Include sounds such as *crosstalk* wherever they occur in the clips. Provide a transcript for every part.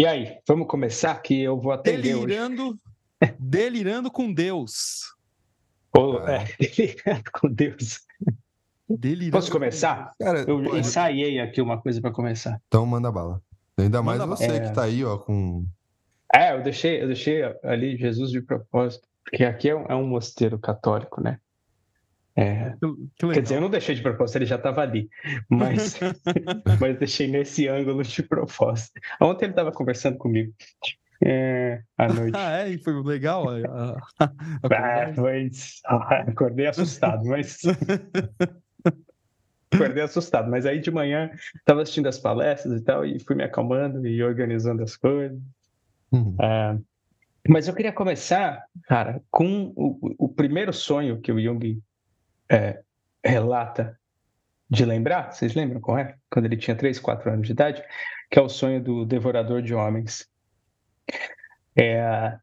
E aí, vamos começar que eu vou atender delirando, hoje. delirando com Deus. Oh, é, *laughs* delirando com Deus. Delirando Posso começar? Cara, Eu pode. ensaiei aqui uma coisa para começar. Então manda bala. Ainda mais Manda você bala. que tá aí, ó, com. É, eu deixei, eu deixei ali Jesus de propósito, porque aqui é um, é um mosteiro católico, né? É, Que, quer dizer, eu não deixei de propósito, ele já estava ali, mas, *laughs* *laughs* mas deixei nesse ângulo de propósito. Ontem ele estava conversando comigo é, à *laughs* noite. Ah, é? Foi legal Ah, mas ah, acordei assustado, mas acordei assustado. Mas aí de manhã estava assistindo as palestras e tal, e fui me acalmando e organizando as coisas. Uhum. Ah, mas eu queria começar, cara, com o, o primeiro sonho que o Jung é, relata de lembrar. Vocês lembram qual é? Quando ele tinha 3, 4 anos de idade, que é o sonho do devorador de homens. É,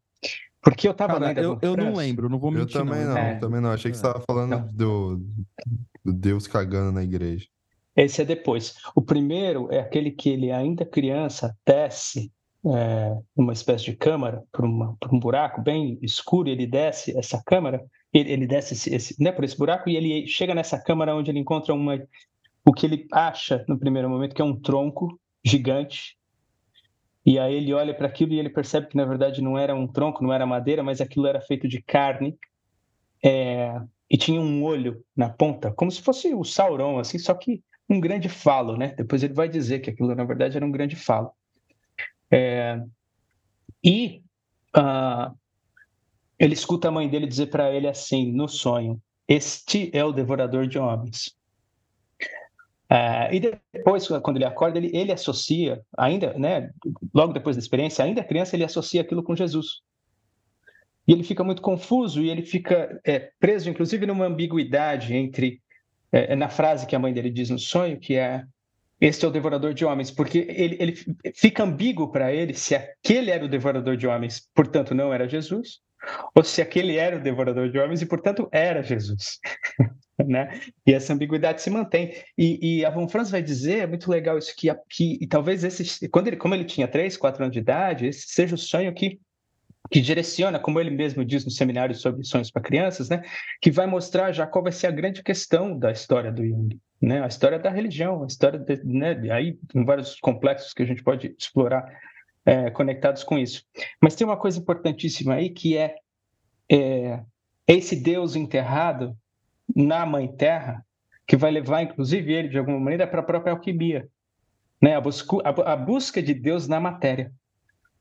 porque eu estava Cara, lendo. eu, eu não lembro, não vou Eu mentir. também não, É. também não. Achei que você tava falando Não. do, do Deus cagando na igreja. Esse é depois. O primeiro é aquele que ele, ainda criança, desce é, uma espécie de câmara por um buraco bem escuro, e ele desce essa câmara, ele, ele desce esse, esse- né, por esse buraco e ele chega nessa câmara onde ele encontra uma, o que ele acha no primeiro momento que é um tronco gigante. E aí ele olha para aquilo e ele percebe que na verdade não era um tronco, não era madeira, mas aquilo era feito de carne. É, e tinha um olho na ponta, como se fosse o Sauron, assim, só que um grande falo, né? Depois ele vai dizer que aquilo na verdade era um grande falo. É, e ah, ele escuta a mãe dele dizer para ele assim, no sonho: Este é o devorador de homens. Ah, e depois, quando ele acorda, ele, ele associa, ainda, né? Logo depois da experiência, ainda criança, ele associa aquilo com Jesus. E ele fica muito confuso e ele fica é, preso, inclusive, numa ambiguidade entre é, na frase que a mãe dele diz no sonho, que é este é o devorador de homens, porque ele, ele fica ambíguo para ele se aquele era o devorador de homens, portanto não era Jesus, ou se aquele era o devorador de homens e, portanto, era Jesus. *laughs* né? E essa ambiguidade se mantém. E, e a Von Franz vai dizer, é muito legal isso, que, que e talvez esse, quando ele, como ele tinha 3, 4 anos de idade, esse seja o sonho que que direciona, como ele mesmo diz no seminário sobre sonhos para crianças, né, que vai mostrar já qual vai ser a grande questão da história do Jung, né, a história da religião, a história, de, né, aí tem vários complexos que a gente pode explorar é, conectados com isso. Mas tem uma coisa importantíssima aí que é, é esse Deus enterrado na Mãe Terra, que vai levar, inclusive, ele de alguma maneira para a própria alquimia, né, a, busca, a, a busca de Deus na matéria,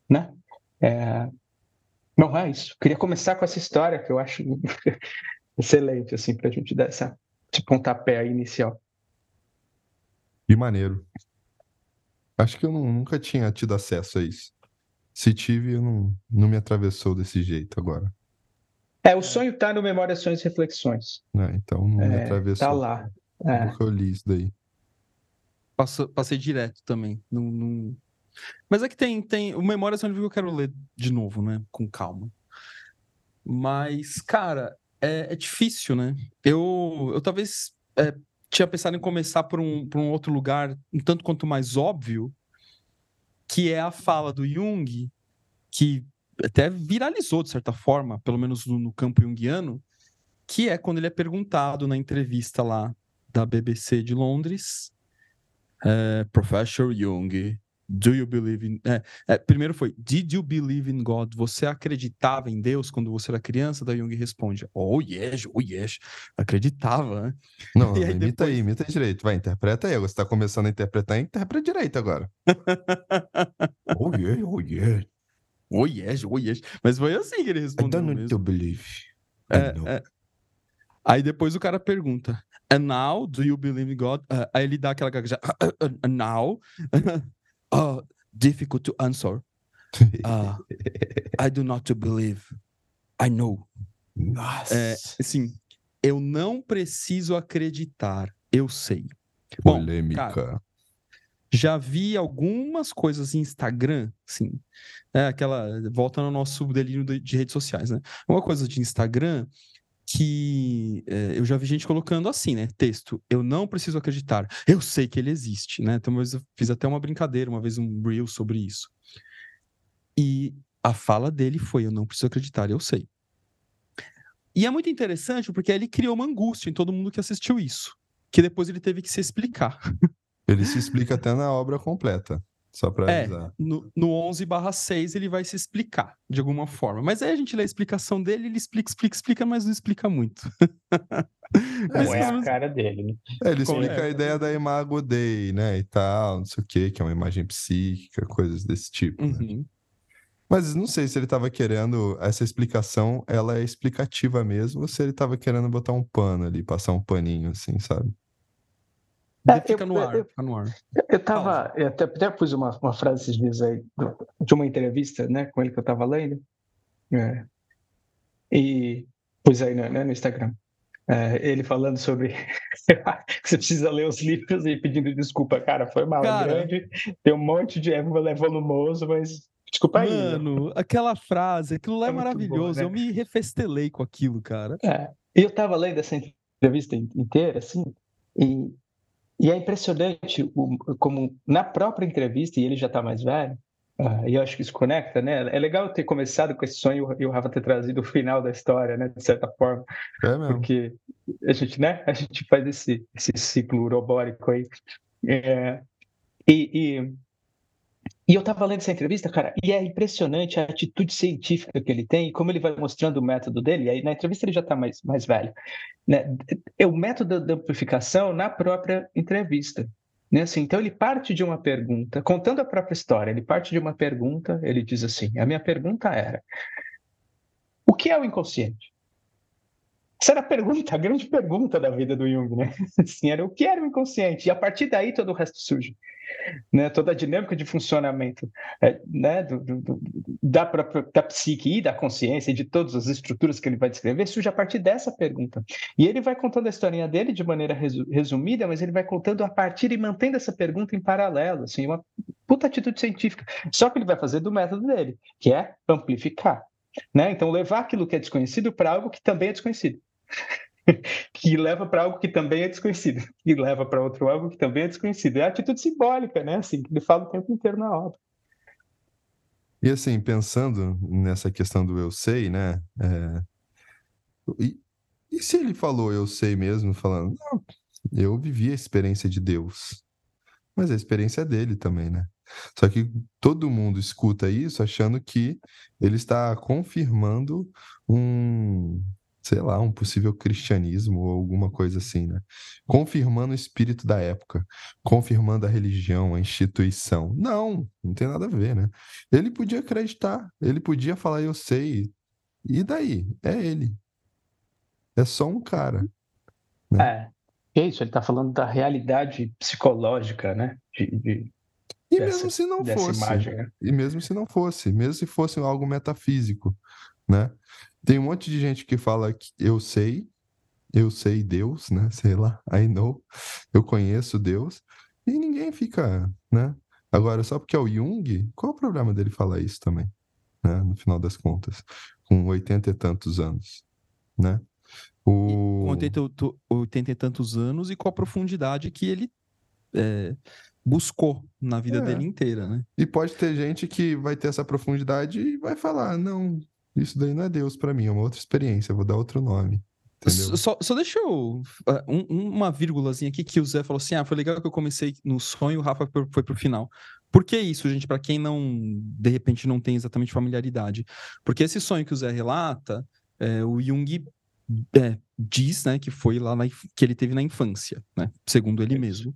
né? É, não é isso. Queria começar com essa história que eu acho *laughs* excelente, assim, para a gente dar essa, esse pontapé inicial. Que maneiro. Acho que eu não- nunca tinha tido acesso a isso. Se tive, eu não, não me atravessou desse jeito agora. É, o sonho está no Memórias, Sonhos e Reflexões. né? Então não me É, atravessou. tá lá. É. Nunca eu li isso daí. Passou- passei direto também. Não, não- Mas é que tem, tem. O Memórias é um livro que eu quero ler de novo, né? Com calma. Mas, cara, é, é difícil, né? Eu, eu talvez é, tinha pensado em começar por um, por um outro lugar, um tanto quanto mais óbvio, que é a fala do Jung, que até viralizou de certa forma, pelo menos no, no campo junguiano, que é quando ele é perguntado na entrevista lá da BBC de Londres, é, Professor Jung, do you believe in... é, é, primeiro foi, did you believe in God? Você acreditava em Deus quando você era criança? Da Jung responde, oh yes, oh yes, acreditava, né? Não, *laughs* aí imita depois- aí, imita direito. Vai, interpreta aí. Agora você tá começando a interpretar, interpreta direito agora. *laughs* oh yeah, oh yeah. Oh yes, oh yes. Mas foi assim que ele I respondeu don't need mesmo. believe. I É, é. Aí depois o cara pergunta, and now, do you believe in God? Ah, aí ele dá aquela gaguejada, "Ah, now, *laughs* oh, difficult to answer. *laughs* Ah, I do not believe. I know. Nossa. É, assim, eu não preciso acreditar, eu sei. Bom, Polêmica. já vi algumas coisas em Instagram, assim, é aquela, volta no nosso delírio de, de redes sociais, né? Uma coisa de Instagram que é, eu já vi gente colocando assim, né? Texto, eu não preciso acreditar, eu sei que ele existe, né? Então, eu fiz até uma brincadeira, uma vez um reel sobre isso. E a fala dele foi: Eu não preciso acreditar, eu sei. E é muito interessante porque ele criou uma angústia em todo mundo que assistiu isso, que depois ele teve que se explicar. Ele se explica até na obra completa. Só para É, avisar. no, no 11 6 ele vai se explicar de alguma forma. Mas aí a gente lê a explicação dele, ele explica, explica, explica, mas não explica muito. Mas *laughs* Não é a cara dele, né? É, ele Como explica é? a ideia da imago Dei, né, e tal, não sei o quê, que é uma imagem psíquica, coisas desse tipo. né? Uhum. Mas não sei se ele estava querendo, essa explicação, ela é explicativa mesmo, ou se ele estava querendo botar um pano ali, passar um paninho, assim, sabe? É, fica eu- no ar, eu- fica no ar. Eu tava, eu até, até pus uma, uma frase esses dias aí de uma entrevista, né, com ele que eu tava lendo, é, e pus aí no, né, no Instagram. É, ele falando sobre *laughs* que você precisa ler os livros e pedindo desculpa, cara, foi mal, é Cara. grande, tem um monte de é, é volumoso, mas desculpa aí. né? Mano, aquela frase, aquilo lá é, É maravilhoso. né? Eu me refestelei com aquilo, cara. É, eu estava lendo essa entrevista in- inteira, assim, e, e é impressionante o- como na própria entrevista, e ele já está mais velho, ah, e eu acho que isso conecta, né? É legal ter começado com esse sonho e o Rafa ter trazido o final da história, né? De certa forma, É mesmo. porque a gente, né? A gente faz esse, esse ciclo urobórico aí. É, e, e, e eu estava lendo essa entrevista, cara, e é impressionante a atitude científica que ele tem e como ele vai mostrando o método dele. E aí na entrevista ele já está mais, mais velho. Né? É o método da amplificação na própria entrevista. Né? Assim, então ele parte de uma pergunta, contando a própria história, ele parte de uma pergunta, ele diz assim: a minha pergunta era: o que é o inconsciente? Essa era a pergunta, a grande pergunta da vida do Jung, né? *laughs* Assim, era o que era o inconsciente? E a partir daí todo o resto surge. Né? Toda a dinâmica de funcionamento é, né? do, do, do, da, própria, da psique e da consciência de todas as estruturas que ele vai descrever surge a partir dessa pergunta. E ele vai contando a historinha dele de maneira resu resumida, mas ele vai contando a partir e mantendo essa pergunta em paralelo, assim, uma puta atitude científica. Só que ele vai fazer do método dele, que é amplificar. Né? Então, levar aquilo que é desconhecido para algo que também é desconhecido. *laughs* que leva para algo que também é desconhecido, que leva para outro algo que também é desconhecido. É a atitude simbólica, né? Assim, que ele fala o tempo inteiro na obra. E assim, pensando nessa questão do eu sei, né? é, E, e se ele falou eu sei mesmo, falando, não, eu vivi a experiência de Deus. Mas a experiência é dele também, né? Só que todo mundo escuta isso achando que ele está confirmando um, sei lá, um possível cristianismo ou alguma coisa assim, né? Confirmando o espírito da época, confirmando a religião, a instituição. Não, não tem nada a ver, né? Ele podia acreditar, ele podia falar eu sei. E daí? É ele. É só um cara. É, é isso, ele está falando da realidade psicológica, né? De, de, E dessa, mesmo se não fosse, imagem, né? e mesmo se não fosse, mesmo se fosse algo metafísico, né? Tem um monte de gente que fala que eu sei, eu sei Deus, né? Sei lá, I know, eu conheço Deus, e ninguém fica, né? Agora, só porque é o Jung, qual o problema dele falar isso também, né? No final das contas, com oitenta e tantos anos, né? O... Com 80, e- 80 e tantos anos e com a profundidade que ele é, buscou na vida É. dele inteira, né? E pode ter gente que vai ter essa profundidade e vai falar, não, isso daí não é Deus pra mim, é uma outra experiência, vou dar outro nome. Entendeu? Só, só deixa eu. ah, um- uma vírgulazinha aqui que o Zé falou assim: ah, foi legal que eu comecei no sonho, o Rafa foi pro final. Por que isso, gente? Para quem não, de repente, não tem exatamente familiaridade. Porque esse sonho que o Zé relata, é, o Jung é, diz né, que foi lá na que ele teve na infância, né? Segundo ele mesmo.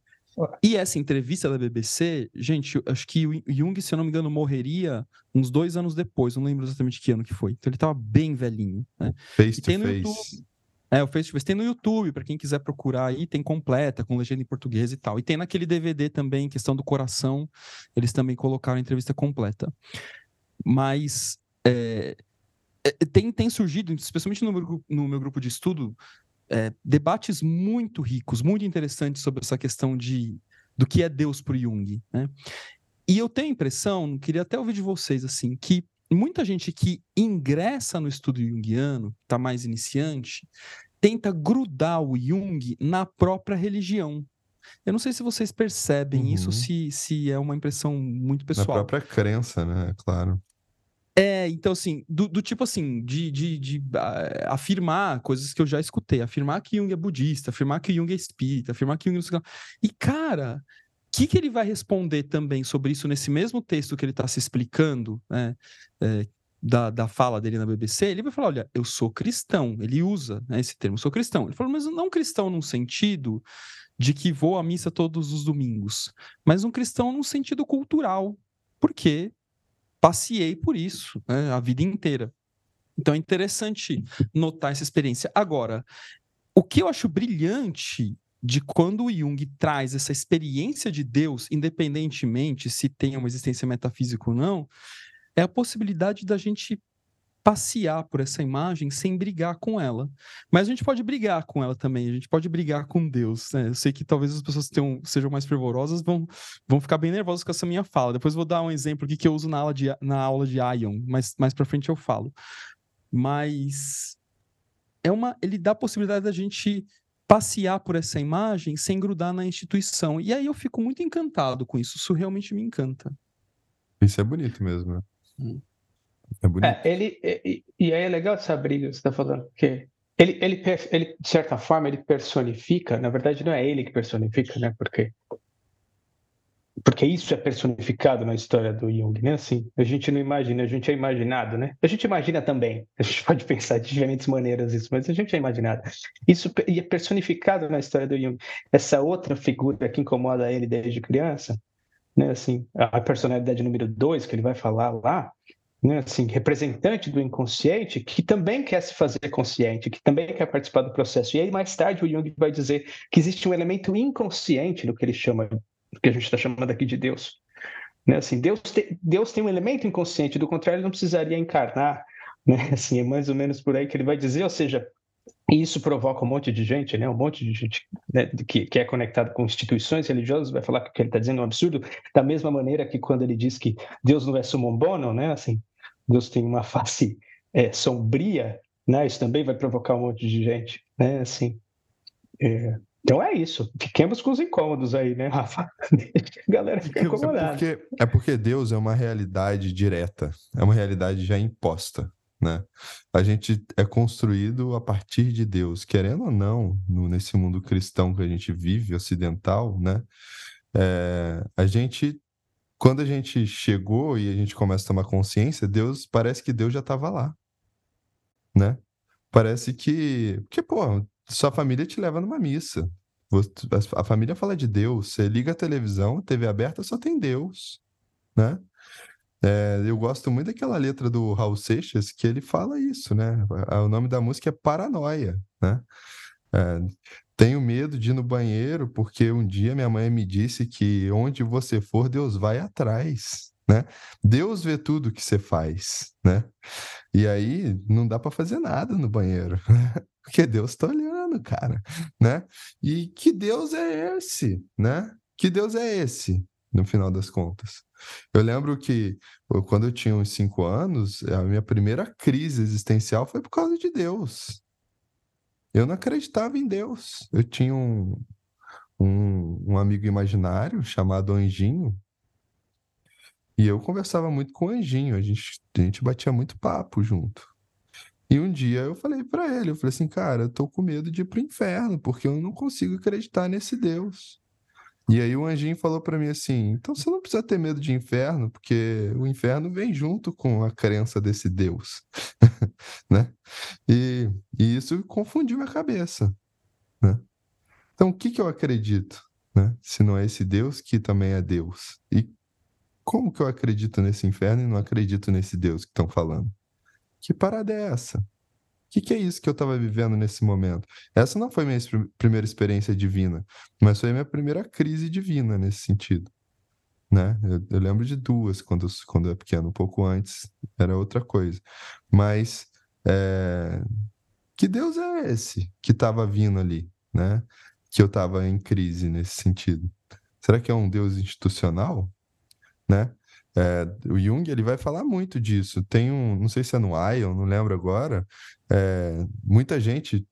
E essa entrevista da BBC, gente, acho que o Jung, se eu não me engano, morreria uns dois anos depois, não lembro exatamente que ano que foi. Então ele estava bem velhinho, né? Face E to tem no face. YouTube. É, o Face to Face tem no YouTube, para quem quiser procurar aí, tem completa, com legenda em português e tal. E tem naquele DVD também, questão do coração, eles também colocaram a entrevista completa. Mas é, é, tem, tem surgido, especialmente no meu, no meu grupo de estudo, é, debates muito ricos, muito interessantes sobre essa questão de do que é Deus para Jung, né? E eu tenho a impressão, queria até ouvir de vocês, assim, que muita gente que ingressa no estudo junguiano, está mais iniciante, tenta grudar o Jung na própria religião. Eu não sei se vocês percebem isso, Uhum. se, se é uma impressão muito Na pessoal. própria crença, né? Claro. É, então assim, do, do tipo assim, de, de, de uh, afirmar coisas que eu já escutei, afirmar que Jung é budista, afirmar que Jung é espírita, afirmar que Jung... E, cara, o que, que ele vai responder também sobre isso nesse mesmo texto que ele está se explicando, né, é, da, da fala dele na BBC? Ele vai falar, olha, eu sou cristão, ele usa né, esse termo, sou cristão. Ele falou, mas não cristão num sentido de que vou à missa todos os domingos, mas um cristão num sentido cultural, porque passei por isso né, a vida inteira. Então é interessante notar essa experiência. Agora, o que eu acho brilhante de quando o Jung traz essa experiência de Deus, independentemente se tem uma existência metafísica ou não, é a possibilidade da gente passear por essa imagem sem brigar com ela. Mas a gente pode brigar com ela também, a gente pode brigar com Deus. Né? Eu sei que talvez as pessoas tenham, sejam mais fervorosas, vão, vão ficar bem nervosas com essa minha fala. Depois vou dar um exemplo aqui que eu uso na aula de, na aula de Ion, mas mais para frente eu falo. Mas é uma, ele dá a possibilidade da gente passear por essa imagem sem grudar na instituição. E aí eu fico muito encantado com isso. Isso realmente me encanta. Isso é bonito mesmo. Né? Hum. É bonito. É, ele, e, e aí é legal essa briga que você está falando, porque ele, ele, ele, de certa forma, ele personifica, na verdade não é ele que personifica, né? Porque, porque isso é personificado na história do Jung, né? Assim, a gente não imagina, a gente é imaginado, né? A gente imagina também, a gente *laughs* pode pensar de diferentes maneiras isso, mas a gente é imaginado. Isso é personificado na história do Jung. Essa outra figura que incomoda ele desde criança, né? Assim, a personalidade número dois que ele vai falar lá, né, assim, representante do inconsciente que também quer se fazer consciente, que também quer participar do processo. E aí, mais tarde, o Jung vai dizer que existe um elemento inconsciente no que ele chama, no que a gente está chamando aqui de Deus. Né, assim, Deus, te, Deus tem um elemento inconsciente, do contrário, ele não precisaria encarnar. *laughs* Né? Assim, é mais ou menos por aí que ele vai dizer, ou seja, isso provoca um monte de gente, né? um monte de gente né, que, que, é conectado com instituições religiosas, vai falar que o que ele está dizendo é um absurdo, da mesma maneira que quando ele diz que Deus não é sumum bono, né? assim, Deus tem uma face é, sombria, né? Isso também vai provocar um monte de gente, né? Assim, é... Então é isso. Fiquemos com os incômodos aí, né, Rafa? a *laughs* galera fica incomodada. É porque, é porque Deus é uma realidade direta, é uma realidade já imposta, né? A gente é construído a partir de Deus, querendo ou não, no, nesse mundo cristão que a gente vive, ocidental, né? É, a gente quando a gente chegou e a gente começa a tomar consciência, Deus parece que Deus já estava lá, né? Parece que, que pô, sua família te leva numa missa. A família fala de Deus. Você liga a televisão, TV aberta, só tem Deus, né? É, eu gosto muito daquela letra do Raul Seixas que ele fala isso, né? O nome da música é Paranoia, né? É, tenho medo de ir no banheiro porque um dia minha mãe me disse que onde você for, Deus vai atrás, né? Deus vê tudo que você faz, né? E aí não dá para fazer nada no banheiro, *laughs* porque Deus está olhando, cara, né? E que Deus é esse, né? Que Deus é esse, no final das contas. Eu lembro que quando eu tinha uns cinco anos, a minha primeira crise existencial foi por causa de Deus. Eu não acreditava em Deus. Eu tinha um, um, um amigo imaginário chamado Anjinho, e eu conversava muito com o Anjinho, a gente, a gente batia muito papo junto. E um dia eu falei para ele, eu falei assim, cara, eu tô com medo de ir pro inferno, porque eu não consigo acreditar nesse Deus. E aí o anjinho falou para mim assim: então você não precisa ter medo de inferno, porque o inferno vem junto com a crença desse Deus, *laughs* né? E, e, isso confundiu minha cabeça, né? Então o que que eu acredito, né? Se não é esse Deus que também é Deus. E como que eu acredito nesse inferno e não acredito nesse Deus que estão falando? Que parada é essa? Que, que é isso que eu estava vivendo nesse momento? Essa não foi minha primeira experiência divina, mas foi minha primeira crise divina nesse sentido. Né? Eu, eu lembro de duas quando, quando eu era pequeno, um pouco antes era outra coisa. Mas é... que Deus é esse que estava vindo ali, né? Que eu estava em crise nesse sentido. Será que é um Deus institucional? Né? É, o Jung ele vai falar muito disso. Tem um, não sei se é no Ion, não lembro agora. É, muita gente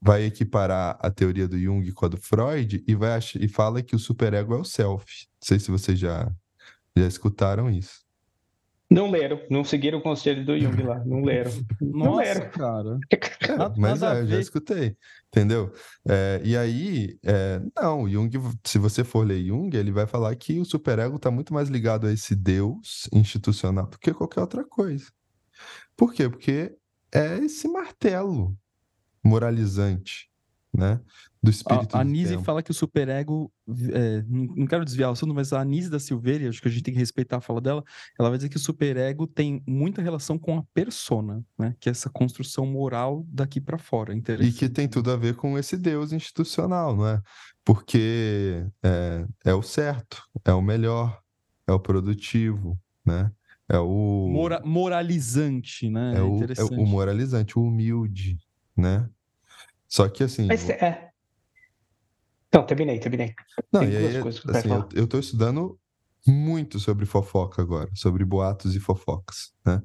vai equiparar a teoria do Jung com a do Freud e vai e fala que o superego é o self. Não sei se vocês já já escutaram isso. Não leram, não seguiram o conselho do Jung lá, não leram. Nossa, não leram. cara. *laughs* Mas é, eu já escutei, entendeu? É, e aí, é, não, Jung, se você for ler Jung, ele vai falar que o superego está muito mais ligado a esse Deus institucional do que qualquer outra coisa. Por quê? Porque é esse martelo moralizante, né? do espírito. A, a Nise fala que o superego, é, não quero desviar o assunto, mas a Nise da Silveira, acho que a gente tem que respeitar a fala dela, ela vai dizer que o superego tem muita relação com a persona, né? Que é essa construção moral daqui para fora. E que tem tudo a ver com esse Deus institucional, não é? Porque é, é o certo, é o melhor, é o produtivo, né? É o... Mora moralizante, né? É, é o, é o moralizante, o humilde, né? Só que assim. Mas, é, não, terminei, terminei. Não, Tem e aí, assim, eu, eu tô estudando muito sobre fofoca agora, sobre boatos e fofocas, né?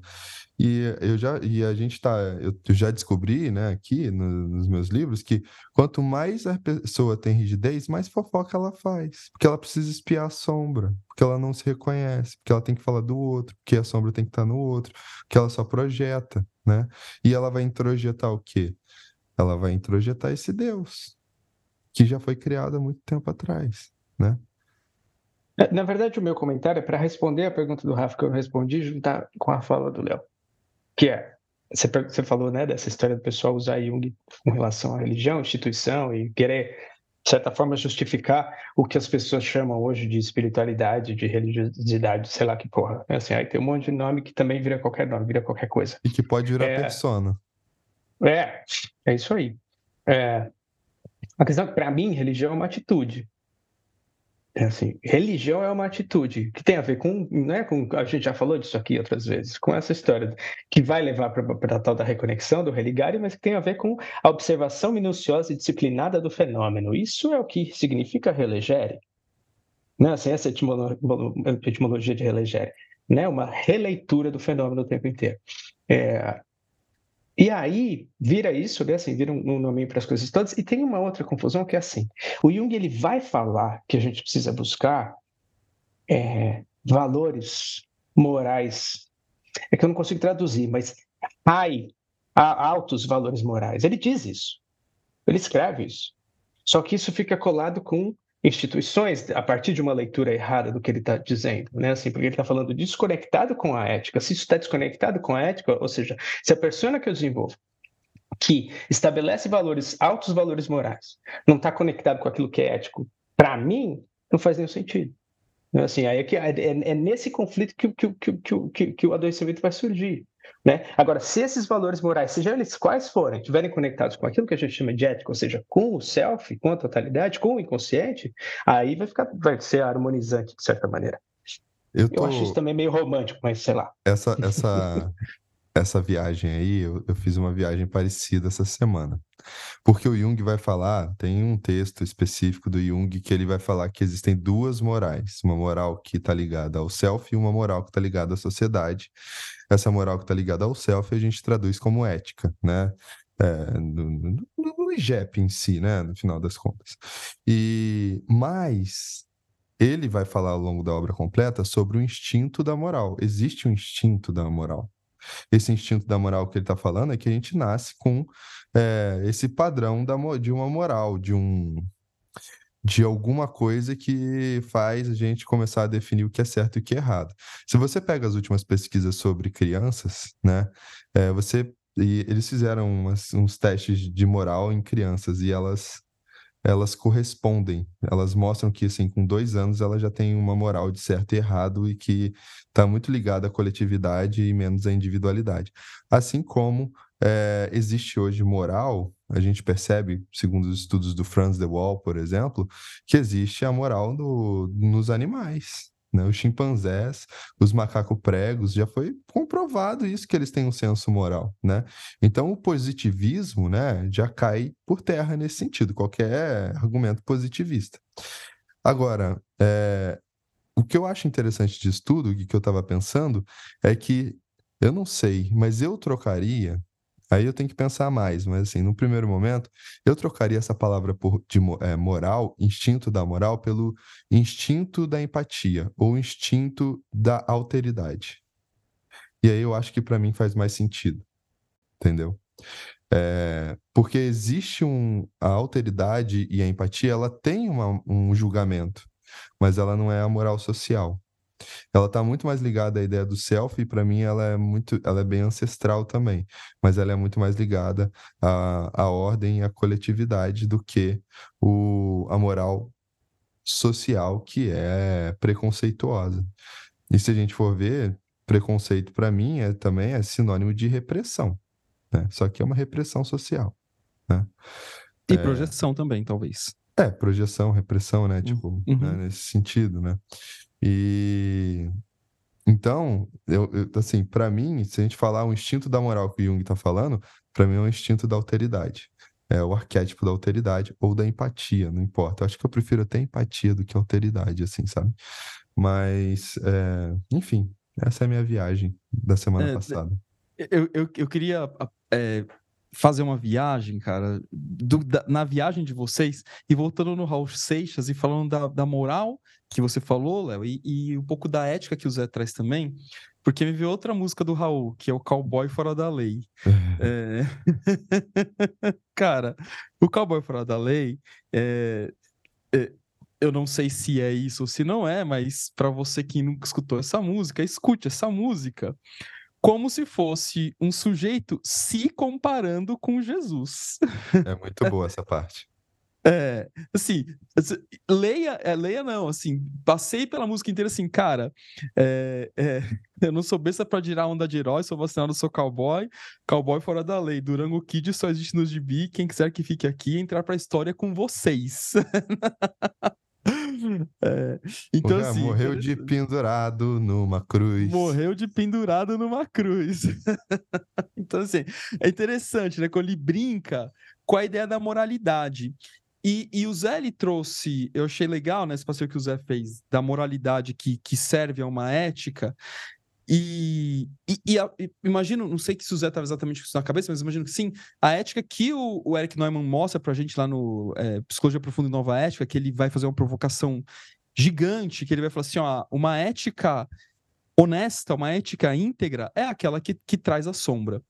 E eu já e a gente tá, eu, eu já descobri, né, aqui no, nos meus livros que quanto mais a pessoa tem rigidez, mais fofoca ela faz, porque ela precisa espiar a sombra, porque ela não se reconhece, porque ela tem que falar do outro, porque a sombra tem que estar no outro, que ela só projeta, né? E ela vai introjetar o quê? Ela vai introjetar esse Deus, que já foi criado há muito tempo atrás, né? É, na verdade, o meu comentário é para responder a pergunta do Rafa que eu respondi juntar com a fala do Léo, que é você, você falou né, dessa história do pessoal usar Jung com relação à religião, instituição e querer, de certa forma, justificar o que as pessoas chamam hoje de espiritualidade, de religiosidade, sei lá que porra. É assim, aí tem um monte de nome que também vira qualquer nome, vira qualquer coisa. E que pode virar é, persona. É, é isso aí. É, a questão é que, para mim, religião é uma atitude. É assim, religião é uma atitude que tem a ver com, né, com, a gente já falou disso aqui outras vezes, com essa história que vai levar para a tal da reconexão do religare, mas que tem a ver com a observação minuciosa e disciplinada do fenômeno. Isso é o que significa relegere. Né? Assim, essa etimologia de relegere. Né? Uma releitura do fenômeno o tempo inteiro. É, e aí vira isso, né? Assim, vira um, nome para as coisas todas. E tem uma outra confusão que é assim: o Jung ele vai falar que a gente precisa buscar é, valores morais. É que eu não consigo traduzir, mas high, altos valores morais. Ele diz isso. Ele escreve isso. Só que isso fica colado com instituições a partir de uma leitura errada do que ele está dizendo, né? Assim, porque ele está falando desconectado com a ética. Se isso está desconectado com a ética, ou seja, se a persona que eu desenvolvo que estabelece valores, altos valores morais, não está conectado com aquilo que é ético, para mim, não faz nenhum sentido. Assim, aí é, que, é, é nesse conflito que, que, que, que, que o adoecimento vai surgir. Né? Agora, se esses valores morais, sejam eles quais forem, estiverem conectados com aquilo que a gente chama de ética, ou seja, com o self, com a totalidade, com o inconsciente, aí vai ficar, vai ser harmonizante de certa maneira. Eu, tô... eu acho isso também meio romântico, mas sei lá. Essa, essa, *laughs* essa viagem aí, eu, eu fiz uma viagem parecida essa semana. Porque o Jung vai falar, tem um texto específico do Jung que ele vai falar que existem duas morais, uma moral que está ligada ao self e uma moral que está ligada à sociedade. Essa moral que está ligada ao self a gente traduz como ética, né? É, no, no, no IGEP em si, né? No final das contas. E mas ele vai falar ao longo da obra completa sobre o instinto da moral. Existe um instinto da moral. Esse instinto da moral que ele está falando é que a gente nasce com é, esse padrão da, de uma moral, de um de alguma coisa que faz a gente começar a definir o que é certo e o que é errado. Se você pega as últimas pesquisas sobre crianças, né, é, você e eles fizeram umas, uns testes de moral em crianças e elas elas correspondem, elas mostram que assim com dois anos ela já tem uma moral de certo e errado e que está muito ligada à coletividade e menos à individualidade. Assim como é, existe hoje moral, a gente percebe, segundo os estudos do Franz de Waal, por exemplo, que existe a moral no, nos animais. Né? Os chimpanzés, os macacos pregos, já foi comprovado isso que eles têm um senso moral, né? Então o positivismo, né, já cai por terra nesse sentido, qualquer argumento positivista. Agora, é, o que eu acho interessante disso tudo, o que eu estava pensando, é que eu não sei, mas eu trocaria Aí eu tenho que pensar mais, mas assim, no primeiro momento, eu trocaria essa palavra por, de é, moral, instinto da moral, pelo instinto da empatia ou instinto da alteridade. E aí eu acho que para mim faz mais sentido, entendeu? É, porque existe um, a alteridade e a empatia, ela tem uma, um julgamento, mas ela não é a moral social. Ela está muito mais ligada à ideia do self e para mim ela é muito, ela é bem ancestral também, mas ela é muito mais ligada à, à ordem e à coletividade do que o, a moral social que é preconceituosa. E se a gente for ver, preconceito para mim é também é sinônimo de repressão, né? Só que é uma repressão social, né? E é... projeção também, talvez. É, projeção, repressão, né? Uhum. Tipo, uhum. né? nesse sentido, né? E então, eu, eu assim, para mim, se a gente falar o instinto da moral que o Jung está falando, para mim é um instinto da alteridade. É o arquétipo da alteridade ou da empatia, não importa. Eu acho que eu prefiro até empatia do que alteridade, assim, sabe? Mas, é, enfim, essa é a minha viagem da semana é, passada. Eu, eu, eu queria é, fazer uma viagem, cara, do, da, na viagem de vocês, e voltando no Raul Seixas e falando da, da moral que você falou, Léo, e, e, um pouco da ética que o Zé traz também, porque me veio outra música do Raul, que é o Cowboy Fora da Lei. *laughs* é... *laughs* cara, o Cowboy Fora da Lei, é... É... eu não sei se é isso ou se não é, mas para você que nunca escutou essa música, escute essa música como se fosse um sujeito se comparando com Jesus. É muito boa essa parte. *laughs* É, assim, leia, é, leia não, assim, passei pela música inteira assim, cara, é, é, *laughs* eu não sou besta pra girar onda de herói, sou vacinado, sou cowboy, cowboy fora da lei, Durango Kid só existe nos gibi, quem quiser que fique aqui, entrar pra história com vocês. *laughs* É, então, assim, morreu de pendurado numa cruz. Morreu de pendurado numa cruz. *laughs* então, assim, é interessante, né? Quando ele brinca com a ideia da moralidade. E, e, o Zé ele trouxe, eu achei legal, né, esse passeio que o Zé fez, da moralidade que, que serve a uma ética. E, e, e, e imagino, não sei que se o Zé estava exatamente com isso na cabeça, mas imagino que sim, a ética que o, o Eric Neumann mostra para a gente lá no é, Psicologia Profunda e Nova Ética, que ele vai fazer uma provocação gigante, que ele vai falar assim, ó, uma ética honesta, uma ética íntegra, é aquela que, que traz a sombra.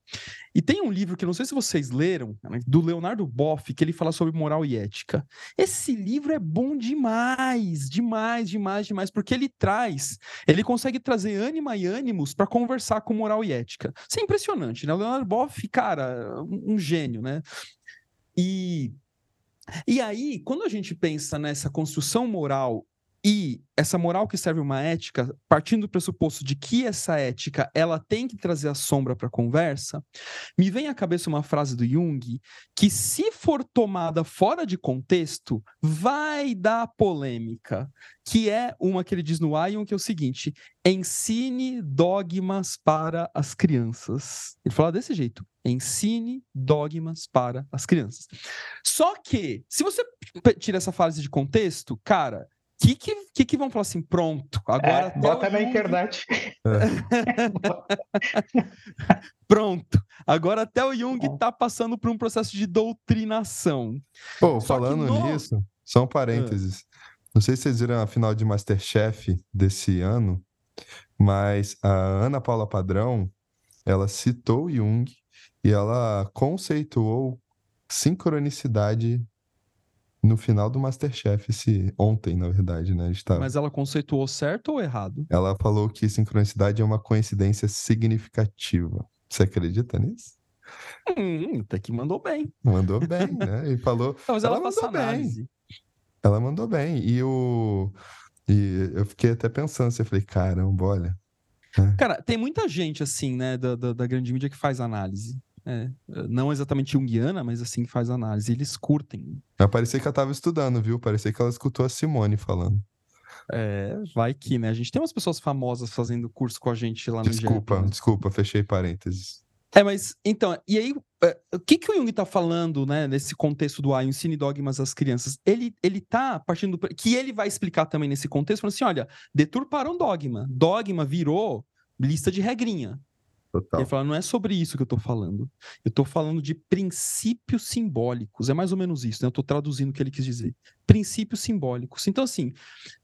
E tem um livro que não sei se vocês leram, do Leonardo Boff, que ele fala sobre moral e ética. Esse livro é bom demais, demais, demais, demais, porque ele traz, ele consegue trazer ânima e ânimos para conversar com moral e ética. Isso é impressionante, né? O Leonardo Boff, cara, um gênio, né? E e aí, quando a gente pensa nessa construção moral e essa moral que serve uma ética, partindo do pressuposto de que essa ética ela tem que trazer a sombra para a conversa, me vem à cabeça uma frase do Jung que, se for tomada fora de contexto, vai dar polêmica, que é uma que ele diz no Ion, que é o seguinte: ensine dogmas para as crianças. Ele fala desse jeito: ensine dogmas para as crianças. Só que, se você tira essa frase de contexto, cara que, que, que, que vão falar assim, pronto, agora... É, bota na Jung... internet. *laughs* pronto, agora até o Jung está passando por um processo de doutrinação. Pô, falando no... nisso, só um parênteses. É. Não sei se vocês viram a final de Masterchef desse ano, mas a Ana Paula Padrão, ela citou Jung e ela conceituou sincronicidade no final do Masterchef, esse ontem, na verdade, né? Mas ela conceituou certo ou errado? Ela falou que sincronicidade é uma coincidência significativa. Você acredita nisso? Hum, até que mandou bem. Mandou bem, *laughs* né? E falou. Mas ela, ela mandou análise. bem. Ela mandou bem. E o. E eu fiquei até pensando, assim, eu falei, caramba, olha. Né? Cara, tem muita gente, assim, né, da, da, da grande mídia que faz análise. É, não exatamente junguiana, mas assim faz análise. Eles curtem. Parecia que ela estava estudando, viu? Parecia que ela escutou a Simone falando. É, vai que, né? A gente tem umas pessoas famosas fazendo curso com a gente lá no Desculpa, né? desculpa, fechei parênteses. É, mas então, e aí, é, o que, que o Jung está falando, né, nesse contexto do A, ensine dogmas às crianças? Ele, ele tá partindo do, que ele vai explicar também nesse contexto, falando assim: olha, deturparam dogma. Dogma virou lista de regrinha. Total. Ele fala, não é sobre isso que eu estou falando. Eu estou falando de princípios simbólicos. É mais ou menos isso, né? Eu estou traduzindo o que ele quis dizer. Princípios simbólicos. Então, assim,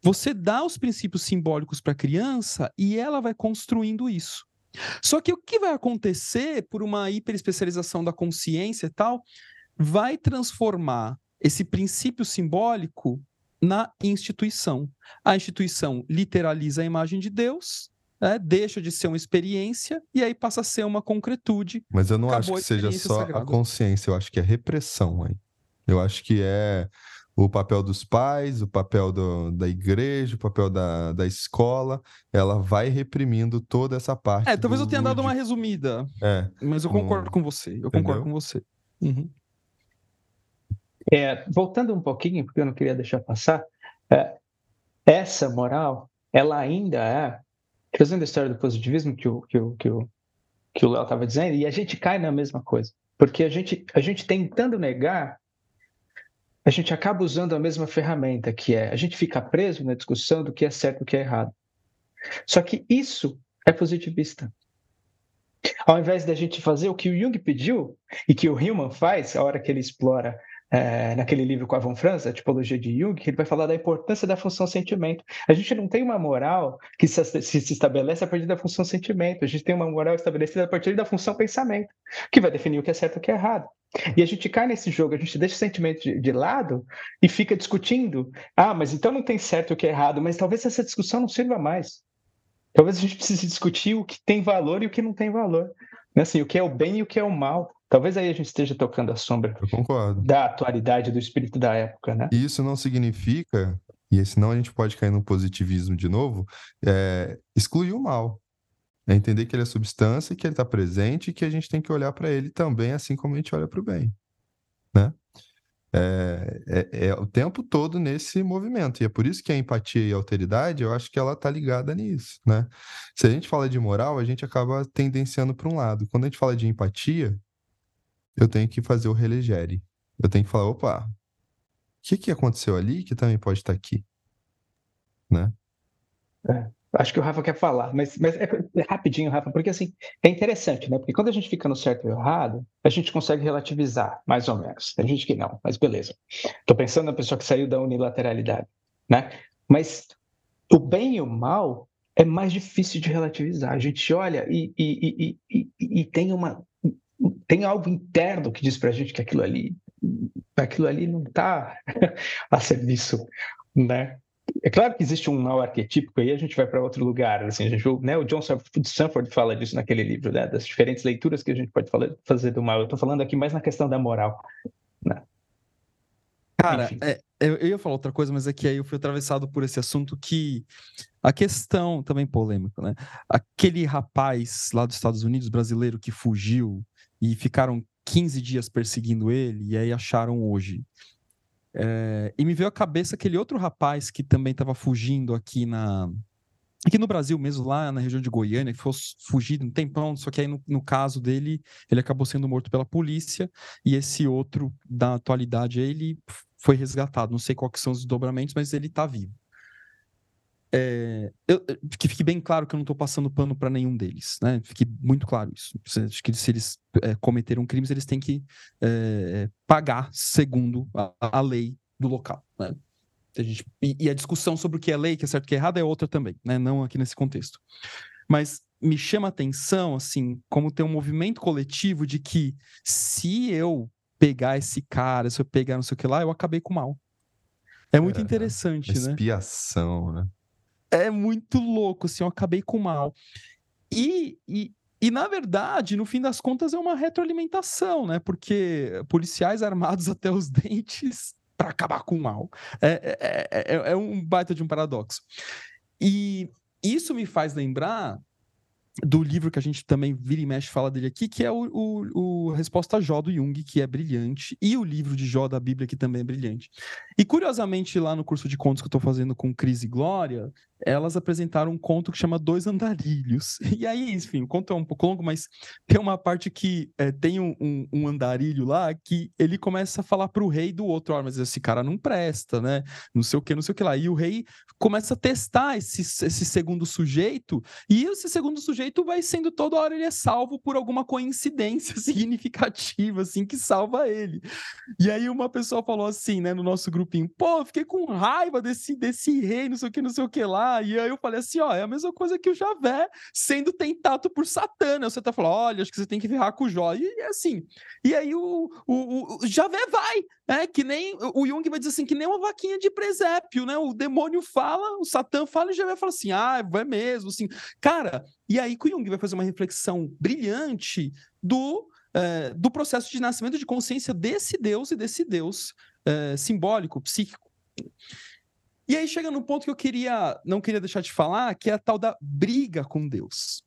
você dá os princípios simbólicos para a criança e ela vai construindo isso. Só que o que vai acontecer por uma hiperespecialização da consciência e tal, vai transformar esse princípio simbólico na instituição. A instituição literaliza a imagem de Deus, né, deixa de ser uma experiência e aí passa a ser uma concretude. Mas eu não acho que seja só sagrada. a consciência, eu acho que é repressão. Hein? Eu acho que é o papel dos pais, o papel do, da igreja, o papel da, da escola, ela vai reprimindo toda essa parte. É, talvez eu tenha dado uma resumida. É. Mas eu concordo com você. Eu Entendeu? concordo com você. Uhum. É, voltando um pouquinho, porque eu não queria deixar passar, é, essa moral, ela ainda é, trazendo a história do positivismo que o que o que o que o Léo estava dizendo, e a gente cai na mesma coisa, porque a gente a gente tentando negar, a gente acaba usando a mesma ferramenta, que é a gente fica preso na discussão do que é certo e o que é errado. Só que isso é positivista. Ao invés da gente fazer o que o Jung pediu e que o Hillman faz, a hora que ele explora é, naquele livro com a Von Franz, a tipologia de Jung, que ele vai falar da importância da função sentimento. A gente não tem uma moral que se, se, se, estabelece a partir da função sentimento, a gente tem uma moral estabelecida a partir da função pensamento, que vai definir o que é certo e o que é errado. E a gente cai nesse jogo, a gente deixa o sentimento de, de lado e fica discutindo. Ah, mas então não tem certo o que é errado, mas talvez essa discussão não sirva mais. Talvez a gente precise discutir o que tem valor e o que não tem valor. Assim, o que é o bem e o que é o mal. Talvez aí a gente esteja tocando a sombra da atualidade do espírito da época, né? E isso não significa, e senão a gente pode cair no positivismo de novo, é, excluir o mal. É entender que ele é substância, que ele está presente e que a gente tem que olhar para ele também, assim como a gente olha para o bem. Né? É, é, é, o tempo todo nesse movimento. E é por isso que a empatia e a alteridade, eu acho que ela está ligada nisso, né? Se a gente fala de moral, a gente acaba tendenciando para um lado. Quando a gente fala de empatia, eu tenho que fazer o relegere. Eu tenho que falar, opa, o que, que aconteceu ali que também pode estar aqui? Né? É, acho que o Rafa quer falar, mas, mas é, é, rapidinho, Rafa, porque assim, é interessante, né? Porque quando a gente fica no certo e errado, a gente consegue relativizar, mais ou menos. Tem gente que não, mas beleza. Estou pensando na pessoa que saiu da unilateralidade, né? Mas o bem e o mal é mais difícil de relativizar. A gente olha e, e, e, e tem uma, tem algo interno que diz para a gente que aquilo ali, aquilo ali não está *laughs* a serviço, né? É claro que existe um mal arquetípico aí, a gente vai para outro lugar. Assim, a gente, né, o John Sanford fala disso naquele livro, né, das diferentes leituras que a gente pode fazer do mal. Eu estou falando aqui mais na questão da moral. Né? Cara, é, eu, eu, ia falar outra coisa, mas é que aí eu fui atravessado por esse assunto que a questão também polêmica, né? Aquele rapaz lá dos Estados Unidos, brasileiro, que fugiu e ficaram 15 dias perseguindo ele, e aí acharam hoje. É, e me veio à cabeça aquele outro rapaz que também estava fugindo aqui na. Aqui no Brasil mesmo, lá na região de Goiânia, que foi fugido um tempão, só que aí no, no caso dele, ele acabou sendo morto pela polícia, e esse outro, da atualidade, ele foi resgatado. Não sei quais são os desdobramentos, mas ele está vivo. É, eu, que fique bem claro que eu não estou passando pano para nenhum deles, né? Fique muito claro isso. Acho que se eles é, cometeram crimes, eles têm que é, pagar segundo a, a, lei do local, né? A gente, e, e, a discussão sobre o que é lei, que é certo, que é errado, é outra também, né? Não aqui nesse contexto. Mas me chama a atenção, assim, como tem um movimento coletivo de que se eu pegar esse cara, se eu pegar não sei o que lá, eu acabei com o mal. É muito é, interessante, expiação, né? Expiação, né? É muito louco, assim, eu acabei com mal. E, e, e, na verdade, no fim das contas, é uma retroalimentação, né? Porque policiais armados *laughs* até os dentes para acabar com o mal. É, é, é, é, um baita de um paradoxo. E isso me faz lembrar do livro que a gente também vira e mexe fala dele aqui, que é o, o, o Resposta Jó do Jung, que é brilhante, e o livro de Jó da Bíblia, que também é brilhante. E curiosamente, lá no curso de contos que eu estou fazendo com Cris e Glória, elas apresentaram um conto que chama Dois Andarilhos. *laughs* E aí, enfim, o conto é um pouco longo, mas tem uma parte que é, tem um, um, um, andarilho lá que ele começa a falar pro rei do outro, mas esse cara não presta, né? Não sei o que, não sei o que lá. E o rei começa a testar esse, esse segundo sujeito, e esse segundo sujeito sujeito vai sendo toda hora ele é salvo por alguma coincidência *laughs* significativa, assim, que salva ele. E aí uma pessoa falou assim, né, no nosso grupinho, pô, fiquei com raiva desse, desse rei, não sei o que, não sei o que lá. E aí eu falei assim, ó, é a mesma coisa que o Javé sendo tentado por Satã, né? Você tá falando, olha, acho que você tem que virar com o Jó. E assim, e aí o, o, o Javé vai, é que nem o Jung vai dizer assim, que nem uma vaquinha de presépio, né? O demônio fala, o Satã fala e já vai falar assim: ah, vai mesmo, assim. Cara, e aí que o Jung vai fazer uma reflexão brilhante do, é, do processo de nascimento de consciência desse Deus e desse Deus é, simbólico, psíquico. E aí chega no ponto que eu queria, não queria deixar de falar, que é a tal da briga com Deus.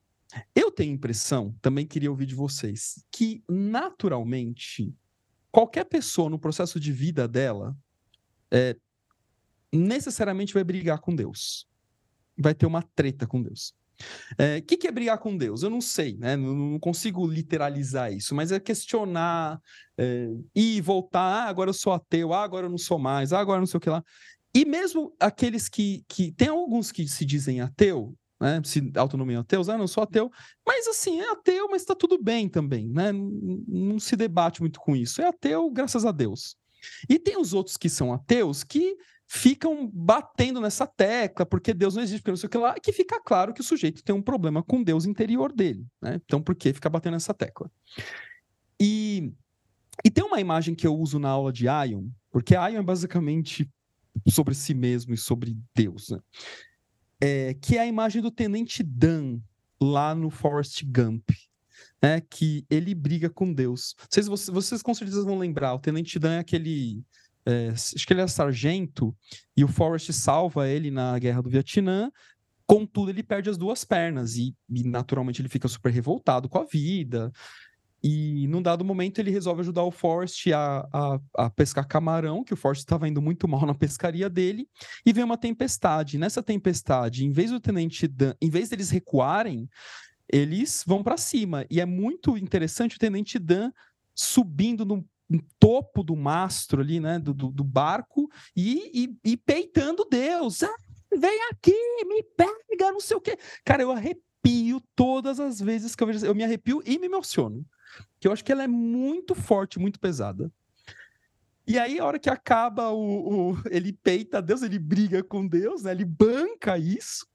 Eu tenho a impressão, também queria ouvir de vocês, que naturalmente qualquer pessoa no processo de vida dela é, necessariamente vai brigar com Deus. Vai ter uma treta com Deus. O é, que, que, é brigar com Deus? Eu não sei, né? Não, não consigo literalizar isso, mas é questionar, é, e voltar. Ah, agora eu sou ateu, ah, agora eu não sou mais, ah, agora não sei o que lá. E mesmo aqueles que, que. Tem alguns que se dizem ateu, né? Se autonomia ateus, ah, não sou ateu, mas assim, é ateu, mas está tudo bem também, né? Não, se debate muito com isso. É ateu, graças a Deus. E tem os outros que são ateus que ficam batendo nessa tecla, porque Deus não existe, porque não sei o que lá, que fica claro que o sujeito tem um problema com Deus interior dele, né? Então, por que fica batendo nessa tecla? E, e tem uma imagem que eu uso na aula de Ion, porque Ion é basicamente sobre si mesmo e sobre Deus, né? É, que é a imagem do Tenente Dan lá no Forrest Gump. Né, que ele briga com Deus. Vocês, vocês, vocês com certeza vão lembrar, o Tenente Dan é aquele. É, acho que ele é sargento, e o Forrest salva ele na guerra do Vietnã. Contudo, ele perde as duas pernas, e, e naturalmente ele fica super revoltado com a vida. E num dado momento ele resolve ajudar o Forrest a, a, a pescar camarão, que o Forrest estava indo muito mal na pescaria dele, e vem uma tempestade. Nessa tempestade, em vez do tenente Dan, em vez deles recuarem, eles vão para cima. E é muito interessante o tenente Dan subindo no, no topo do mastro ali, né, do, do, do barco, e, e, e, peitando Deus. Ah, vem aqui, me pega, não sei o quê. Cara, eu arrepio todas as vezes que eu vejo. Eu me arrepio e me emociono que eu acho que ela é muito forte, muito pesada. E aí, a hora que acaba o, o ele peita Deus, ele briga com Deus, né? Ele banca isso.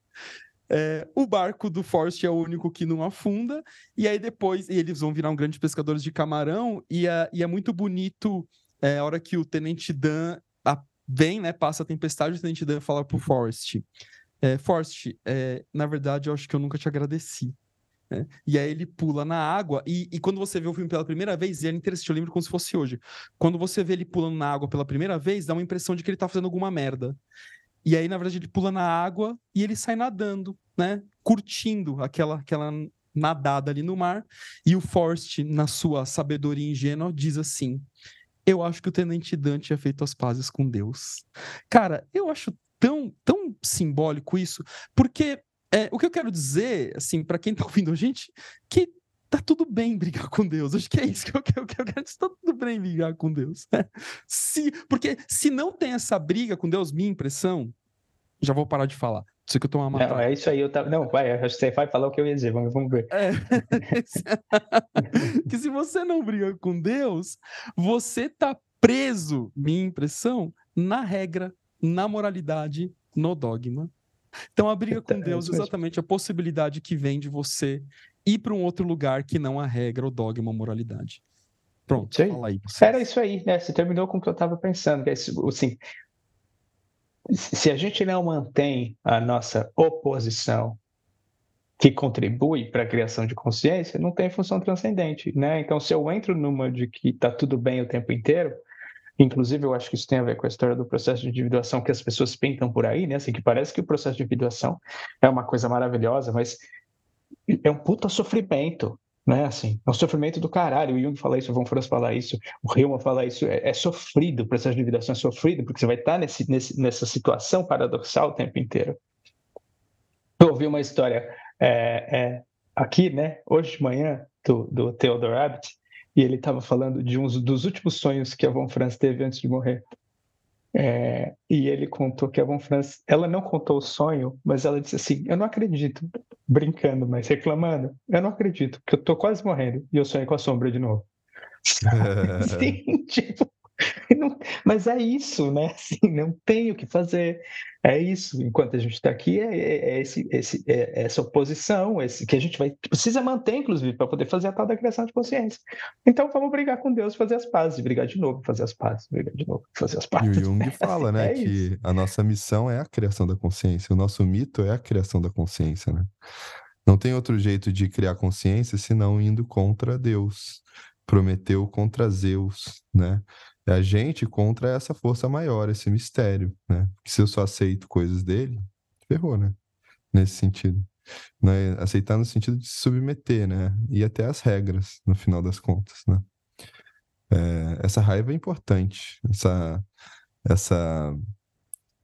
É, o barco do Forrest é o único que não afunda, e aí depois eles vão virar um grande pescadores de camarão, e é, e é muito bonito é, a hora que o Tenente Dan a, vem, né, passa a tempestade, o Tenente Dan fala pro Forrest, é, Forrest, é, na verdade eu acho que eu nunca te agradeci. Né? E aí ele pula na água, e, e, quando você vê o filme pela primeira vez, e é interessante, eu lembro como se fosse hoje. Quando você vê ele pulando na água pela primeira vez, dá uma impressão de que ele tá fazendo alguma merda. E aí, na verdade, ele pula na água e ele sai nadando, né? Curtindo aquela, aquela nadada ali no mar. E o Forrest, na sua sabedoria ingênua, diz assim: Eu acho que o Tenente Dan tinha feito as pazes com Deus. Cara, eu acho tão, tão simbólico isso, porque é, o que eu quero dizer, assim, para quem tá ouvindo a gente, que tá tudo bem brigar com Deus. Acho que é isso que eu, que eu, que eu quero dizer. Tá tudo bem brigar com Deus. se, porque se não tem essa briga com Deus, minha impressão, já vou parar de falar. Sei que eu tô uma Não, é isso aí. Eu. Não, vai, você vai falar o que eu ia dizer. Vamos, vamos ver. É, *laughs* que se você não briga com Deus, você tá preso, minha impressão, na regra, na moralidade, no dogma então, a briga com é Deus é exatamente a possibilidade que vem de você ir para um outro lugar que não a regra, o dogma, a moralidade. Pronto, fala aí. Você. Era isso aí, né? Você terminou com o que eu estava pensando, que é assim, se a gente não mantém a nossa oposição que contribui para a criação de consciência, não tem função transcendente, né? Então, se eu entro numa de que está tudo bem o tempo inteiro, Inclusive, eu acho que isso tem a ver com a história do processo de individuação que as pessoas pintam por aí, né? Assim, que parece que o processo de individuação é uma coisa maravilhosa, mas é um puta sofrimento, né? Assim, é um sofrimento do caralho. O Jung fala isso, o Von Franz fala isso, o Hillman fala isso. É, é, sofrido, o processo de individuação é sofrido, porque você vai estar nesse, nesse, nessa situação paradoxal o tempo inteiro. Eu ouvi uma história é, é, aqui, né? Hoje de manhã, do, do Theodor Abbott, e ele estava falando de um dos últimos sonhos que a Von Franz teve antes de morrer. É, e ele contou que a Von Franz, ela não contou o sonho, mas ela disse assim: Eu não acredito, brincando, mas reclamando, eu não acredito, que eu tô quase morrendo e eu sonhei com a sombra de novo. *laughs* *laughs* Sim, tipo, *laughs* mas é isso, né? *laughs* Assim, não tem o que fazer. É isso. Enquanto a gente está aqui, é, é, é, esse, esse, é, essa oposição, esse que a gente vai precisa manter, inclusive, para poder fazer a tal da criação de consciência. Então, vamos brigar com Deus, fazer as pazes, brigar de novo, fazer as pazes, brigar de novo, fazer as pazes. E o Jung fala, *laughs* né, é que isso. a nossa missão é a criação da consciência, o nosso mito é a criação da consciência, né? Não tem outro jeito de criar consciência senão indo contra Deus. Prometeu contra Zeus, né? É a gente contra essa força maior, esse mistério, né? se eu só aceito coisas dele, ferrou, né? Nesse sentido. Né? Aceitar no sentido de se submeter, né? E até as regras, no final das contas, né? É, essa raiva é importante, essa, essa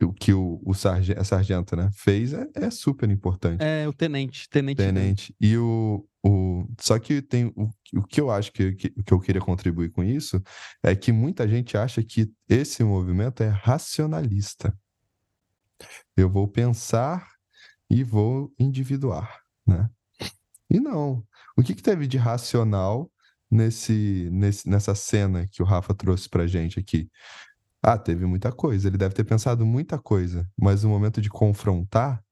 o que o, o sargento, a sargenta né, fez é, é, super importante. É, o tenente. Tenente. Tenente. E o, o, só que tem o, o que eu acho que, que, que eu queria contribuir com isso é que muita gente acha que esse movimento é racionalista. Eu vou pensar e vou individuar, né? E não. O que, que teve de racional nesse, nesse, nessa cena que o Rafa trouxe pra gente aqui? Ah, teve muita coisa. Ele deve ter pensado muita coisa, mas no momento de confrontar,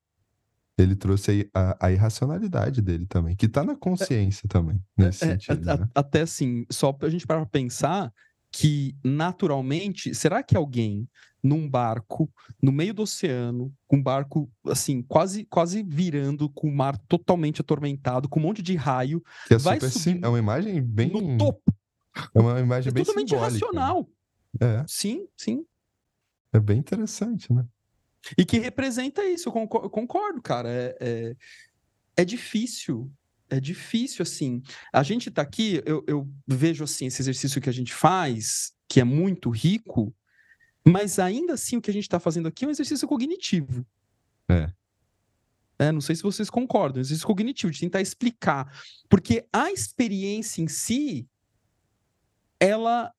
ele trouxe a, a, irracionalidade dele também, que está na consciência também, nesse é, sentido. É, né? Até assim, só para a gente parar para pensar que, naturalmente, será que alguém num barco, no meio do oceano, com um barco, assim, quase quase virando, com o mar totalmente atormentado, com um monte de raio, que é vai subir É uma imagem bem... No topo! É uma imagem é bem totalmente simbólica. irracional. É. Sim, sim. É bem interessante, né? E que representa isso, eu concordo, eu concordo cara. É, é, é, difícil. É difícil, assim. A gente tá aqui, eu, eu vejo, assim, esse exercício que a gente faz, que é muito rico, mas ainda assim o que a gente está fazendo aqui é um exercício cognitivo. É. É, não sei se vocês concordam, exercício cognitivo, de tentar explicar. Porque a experiência em si, ela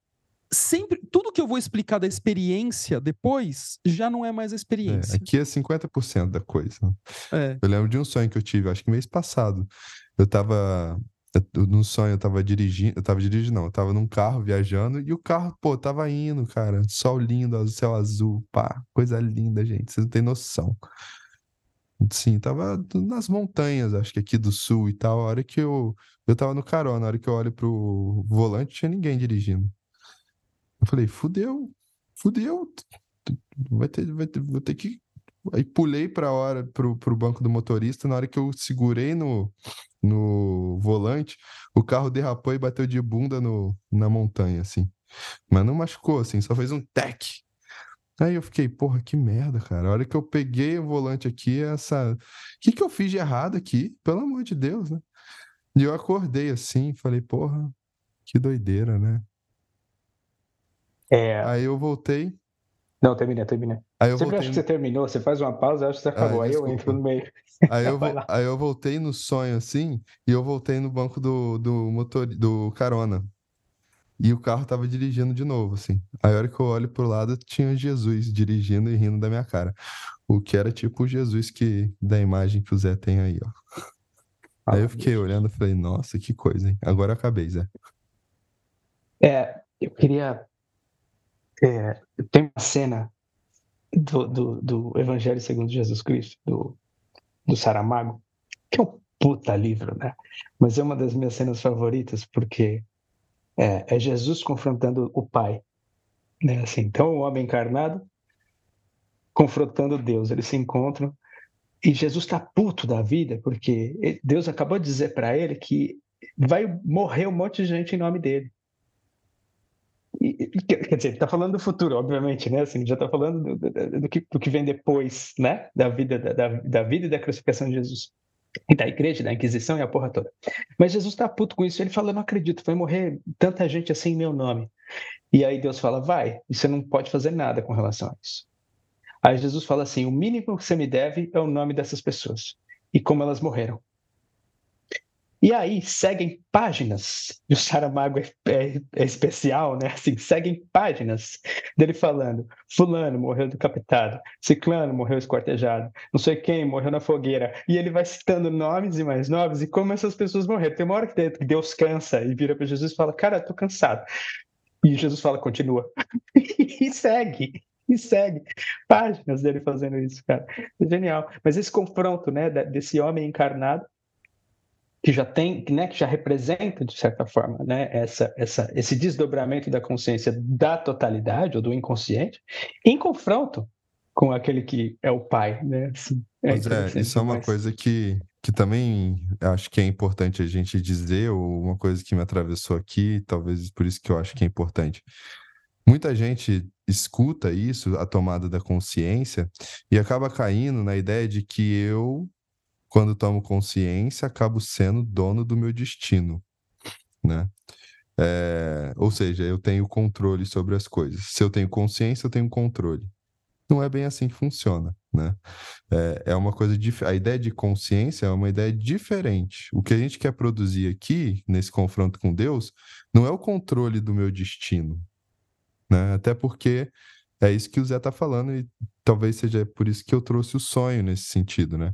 sempre tudo que eu vou explicar da experiência depois já não é mais a é, experiência. É, aqui é 50% da coisa. É. Eu lembro de um sonho que eu tive, acho que mês passado. Eu tava no sonho eu tava dirigindo, eu tava dirigindo não, eu tava num carro viajando e o carro, pô, tava indo, cara, sol lindo, céu azul, pá, coisa linda, gente, vocês não têm noção. Sim, tava nas montanhas, acho que aqui do sul e tal, a hora que eu eu tava no carona, a hora que eu olho pro volante, tinha ninguém dirigindo. Eu falei, fudeu, fudeu. Vai ter, vai ter, vou ter que. Aí pulei para hora pro, pro banco do motorista. Na hora que eu segurei no, no volante, o carro derrapou e bateu de bunda no, na montanha, assim. Mas não machucou, assim, só fez um tec. Aí eu fiquei, porra, que merda, cara. A hora que eu peguei o volante aqui, essa. O que, que eu fiz de errado aqui? Pelo amor de Deus, né? E eu acordei assim, falei, porra, que doideira, né? É... Aí eu voltei. Não, terminei, terminei. Aí eu Sempre voltei... acho que você terminou, você faz uma pausa, acho que você acabou. Ah, aí eu entro no meio. *laughs* Aí eu, vo... aí eu voltei no sonho assim, e eu voltei no banco do, do motor do carona. E o carro tava dirigindo de novo, assim. Aí a hora que eu olho pro lado, tinha Jesus dirigindo e rindo da minha cara. O que era tipo o Jesus que da imagem que o Zé tem aí, ó. Ah, aí eu fiquei Deus. olhando e falei, nossa, que coisa, hein? Agora eu acabei, Zé. É, eu queria é, tem uma cena do, do, do, Evangelho segundo Jesus Cristo, do, do Saramago, que é um puta livro, né? Mas é uma das minhas cenas favoritas, porque é, é Jesus confrontando o Pai. Né? Assim, então, o homem encarnado confrontando Deus, eles se encontram e Jesus está puto da vida, porque Deus acabou de dizer para ele que vai morrer um monte de gente em nome dele. Quer dizer, está falando do futuro, obviamente, né? Assim, já está falando do, do, do, que, do que vem depois, né? Da vida, da, da vida e da crucificação de Jesus. E da igreja, da Inquisição e a porra toda. Mas Jesus está puto com isso. Ele fala: não acredito, vai morrer tanta gente assim em meu nome. E aí Deus fala: vai, e você não pode fazer nada com relação a isso. Aí Jesus fala assim: o mínimo que você me deve é o nome dessas pessoas e como elas morreram. E aí seguem páginas, e o Saramago é, é, é, especial, né? Assim, seguem páginas dele falando: Fulano morreu decapitado, Ciclano morreu esquartejado, não sei quem morreu na fogueira. E ele vai citando nomes e mais nomes e como essas pessoas morreram. Tem uma hora que Deus cansa e vira para Jesus e fala: Cara, tô cansado. E Jesus fala: Continua. *laughs* e segue e segue páginas dele fazendo isso, cara. Genial. Mas esse confronto, né, desse homem encarnado que já tem, né, que já representa de certa forma, né, essa, essa, esse desdobramento da consciência da totalidade ou do inconsciente, em confronto com aquele que é o pai, né? Assim, é Mas é, isso é uma coisa que, que também acho que é importante a gente dizer, ou uma coisa que me atravessou aqui, talvez por isso que eu acho que é importante. Muita gente escuta isso, a tomada da consciência, e acaba caindo na ideia de que eu quando tomo consciência, acabo sendo dono do meu destino, né? É, ou seja, eu tenho controle sobre as coisas. Se eu tenho consciência, eu tenho controle. Não é bem assim que funciona, né? É, é uma coisa a ideia de consciência é uma ideia diferente. O que a gente quer produzir aqui nesse confronto com Deus não é o controle do meu destino, né? Até porque é isso que o Zé está falando e talvez seja por isso que eu trouxe o sonho nesse sentido, né?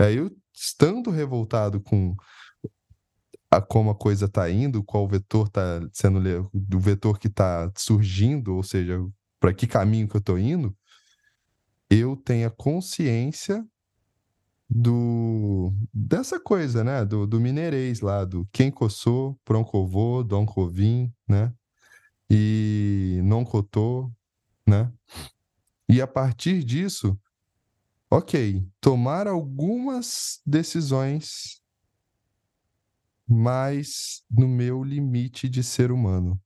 Aí eu, estando revoltado com a como a coisa está indo, qual vetor está sendo do vetor que está surgindo, ou seja, para que caminho que eu estou indo, eu tenha consciência do dessa coisa, né? Do, do mineirês lá, do quem coçou, proncovô, dom covim, né? E não cotou, né? E a partir disso, ok, tomar algumas decisões, mas no meu limite de ser humano,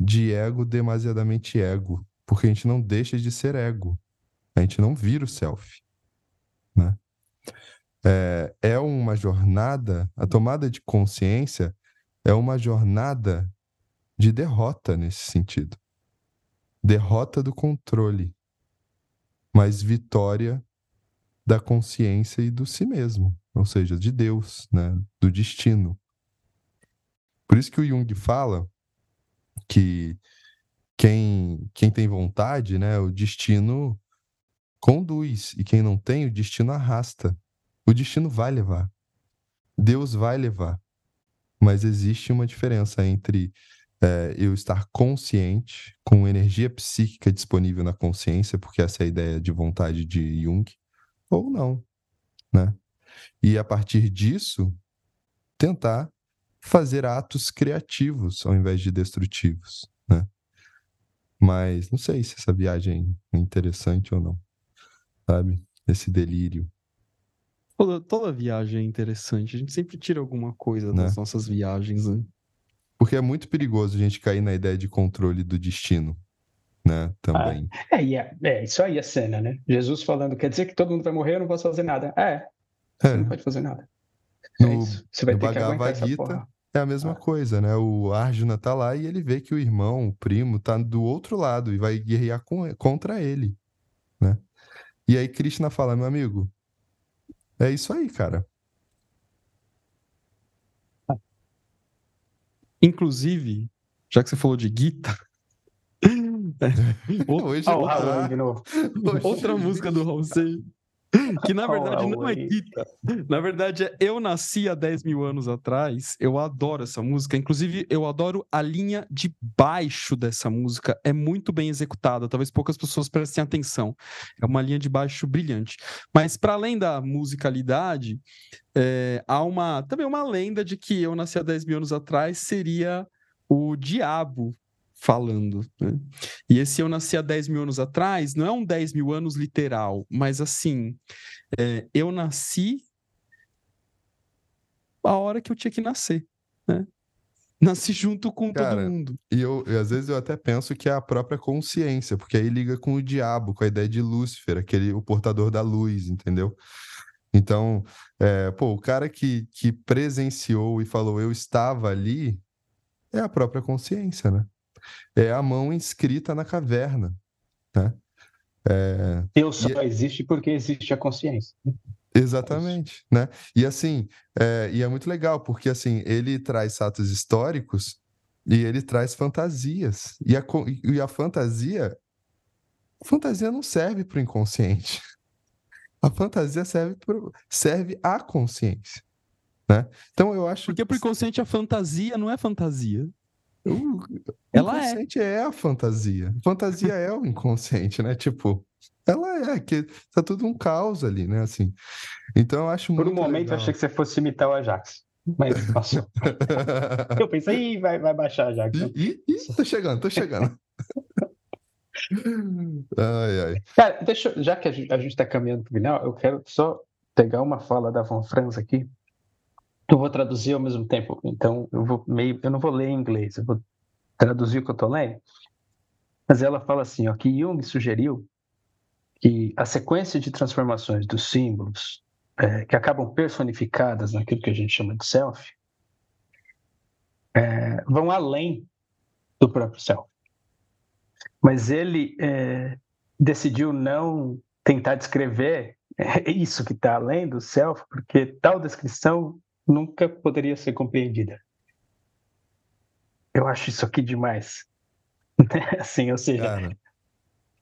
de ego demasiadamente ego, porque a gente não deixa de ser ego, a gente não vira o self, né? É, é uma jornada, a tomada de consciência é uma jornada de derrota nesse sentido. Derrota do controle mas vitória da consciência e do si mesmo, ou seja, de Deus, né, do destino. Por isso que o Jung fala que quem, quem tem vontade, né, o destino conduz, e quem não tem, o destino arrasta. O destino vai levar. Deus vai levar. Mas existe uma diferença entre é, eu estar consciente, com energia psíquica disponível na consciência, porque essa é a ideia de vontade de Jung, ou não, né? E a partir disso, tentar fazer atos criativos ao invés de destrutivos, né? Mas não sei se essa viagem é interessante ou não, sabe? Esse delírio. Toda, toda viagem é interessante. A gente sempre tira alguma coisa né? das nossas viagens, né? Porque é muito perigoso a gente cair na ideia de controle do destino, né? Também. Ah, é, é, é, isso aí a cena, né? Jesus falando, quer dizer que todo mundo vai morrer, eu não posso fazer nada. É, você é. não pode fazer nada. É no, você vai ter que aguentar essa porra. É a mesma ah. coisa, né? O Arjuna tá lá e ele vê que o irmão, o primo, tá do outro lado e vai guerrear com, contra ele, né? E aí Krishna fala, meu amigo, é isso aí, cara. Inclusive, já que você falou de Gita. *laughs* *laughs* Hoje tá... Outra música do Raul *laughs* que na verdade não é Gita. Na verdade é Eu Nasci há 10 mil anos atrás. Eu adoro essa música. Inclusive, eu adoro a linha de baixo dessa música. É muito bem executada. Talvez poucas pessoas prestem atenção. É uma linha de baixo brilhante. Mas, para além da musicalidade, é, há uma também uma lenda de que Eu Nasci há 10 mil anos atrás seria o diabo falando. Né? E esse eu nasci há 10 mil anos atrás não é um 10 mil anos literal, mas assim, é, eu nasci a hora que eu tinha que nascer, né? Nasci junto com Cara, todo mundo. E eu, e às vezes eu até penso que é a própria consciência, porque aí liga com o diabo, com a ideia de Lúcifer, aquele o portador da luz, entendeu? Então, é, pô, o cara que, que presenciou e falou eu estava ali é a própria consciência, né? É a mão inscrita na caverna. Né? É... Deus só e... existe porque existe a consciência. Exatamente, né? E assim, é, e é muito legal, porque assim, ele traz fatos históricos e ele traz fantasias. E a, e a fantasia, a fantasia não serve para o inconsciente. *laughs* A fantasia serve, pro, serve à consciência. Né? Então eu acho. Porque para o inconsciente a fantasia não é fantasia. O, ela é. inconsciente é. é a fantasia. Fantasia é o inconsciente, né? Tipo, ela é, que tá tudo um caos ali, né? Assim. Então eu acho Por muito. um momento legal. eu achei que você fosse imitar o Ajax. Mas passou. *laughs* eu pensei, Ih, vai, vai baixar Ajax. Ih, ih, tô chegando, tô chegando. *laughs* ai, ai. Cara, deixa, já que a gente está caminhando para o final, eu quero só pegar uma fala da Von Franz aqui. Eu vou traduzir ao mesmo tempo, então eu vou meio, eu não vou ler em inglês, eu vou traduzir o que eu estou lendo. Mas ela fala assim, ó, que Jung sugeriu que a sequência de transformações dos símbolos é, que acabam personificadas naquilo que a gente chama de self é, vão além do próprio self. Mas ele é, decidiu não tentar descrever isso que está além do self, porque tal descrição nunca poderia ser compreendida. Eu acho isso aqui demais. *laughs* assim, ou seja, Cara.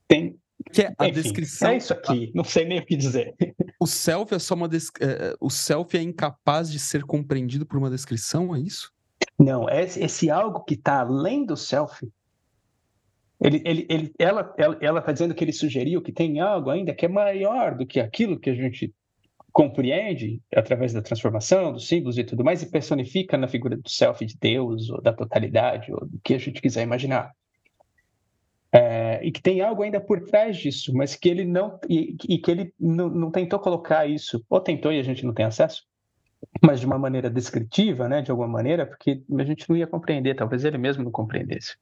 tem que é a Enfim, descrição. É isso aqui, não sei nem o que dizer. *laughs* O self é só uma. Des... É, o self é incapaz de ser compreendido por uma descrição, é isso? Não, é esse algo que está além do self. Ele, ele, ele, ela está ela, ela dizendo que ele sugeriu que tem algo ainda que é maior do que aquilo que a gente compreende através da transformação, dos símbolos e tudo mais, e personifica na figura do self de Deus, ou da totalidade, ou do que a gente quiser imaginar. É, e que tem algo ainda por trás disso, mas que ele não e, e que ele não, tentou colocar isso, ou tentou e a gente não tem acesso, mas de uma maneira descritiva, né, de alguma maneira, porque a gente não ia compreender, talvez ele mesmo não compreendesse.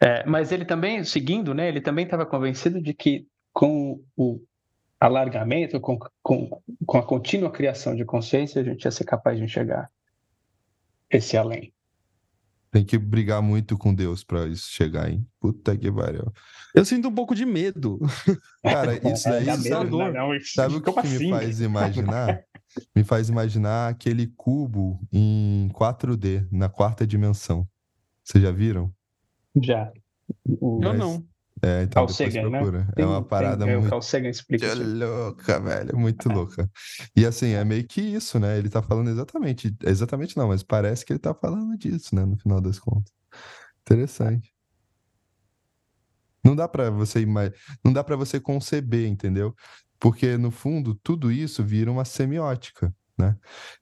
É, mas ele também, seguindo, né, ele também estava convencido de que com o alargamento, com, com, com a contínua criação de consciência, a gente ia ser capaz de enxergar esse além. Tem que brigar muito com Deus para isso chegar, hein? Puta que pariu. Eu sinto um pouco de medo. *laughs* Cara, *laughs* isso daí. É, medo, não, não, sabe o que, que assim? me faz imaginar? *laughs* me faz imaginar aquele cubo em 4D, na quarta dimensão. Vocês já viram? Já. O... Eu não. É, então Carl Sagan, né? é uma parada tem, é, muito... O Carl Sagan explica isso. louca, velho. Muito louca. E assim, é meio que isso, né? Ele tá falando exatamente... Exatamente não, mas parece que ele tá falando disso, né? No final das contas. Interessante. Não dá para você imag... não dá para você conceber, entendeu? Porque no fundo tudo isso vira uma semiótica, né?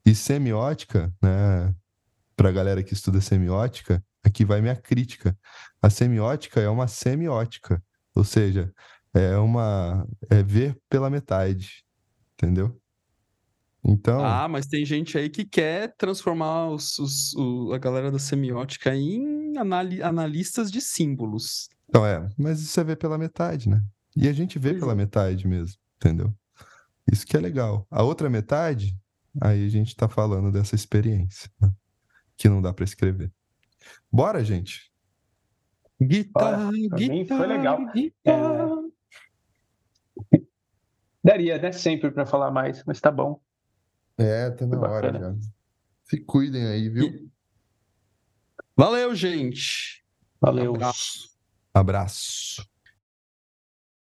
E semiótica, né, para galera que estuda semiótica, aqui vai minha crítica. A semiótica é uma semiótica, ou seja, é uma é ver pela metade, entendeu? Então. Ah, mas tem gente aí que quer transformar os, os, o, a galera da semiótica em anali, analistas de símbolos. Então é, mas isso é ver pela metade, né? E a gente vê pela metade mesmo, entendeu? Isso que é legal. A outra metade, aí a gente tá falando dessa experiência, né? que não dá para escrever. Bora, gente. Guitarra, guitarra, foi legal. Guitarra. É... Daria, né? Sempre para falar mais, mas tá bom. É, tá na hora já. Se cuidem aí, viu? Valeu, gente. Valeu. Abraço. Abraço.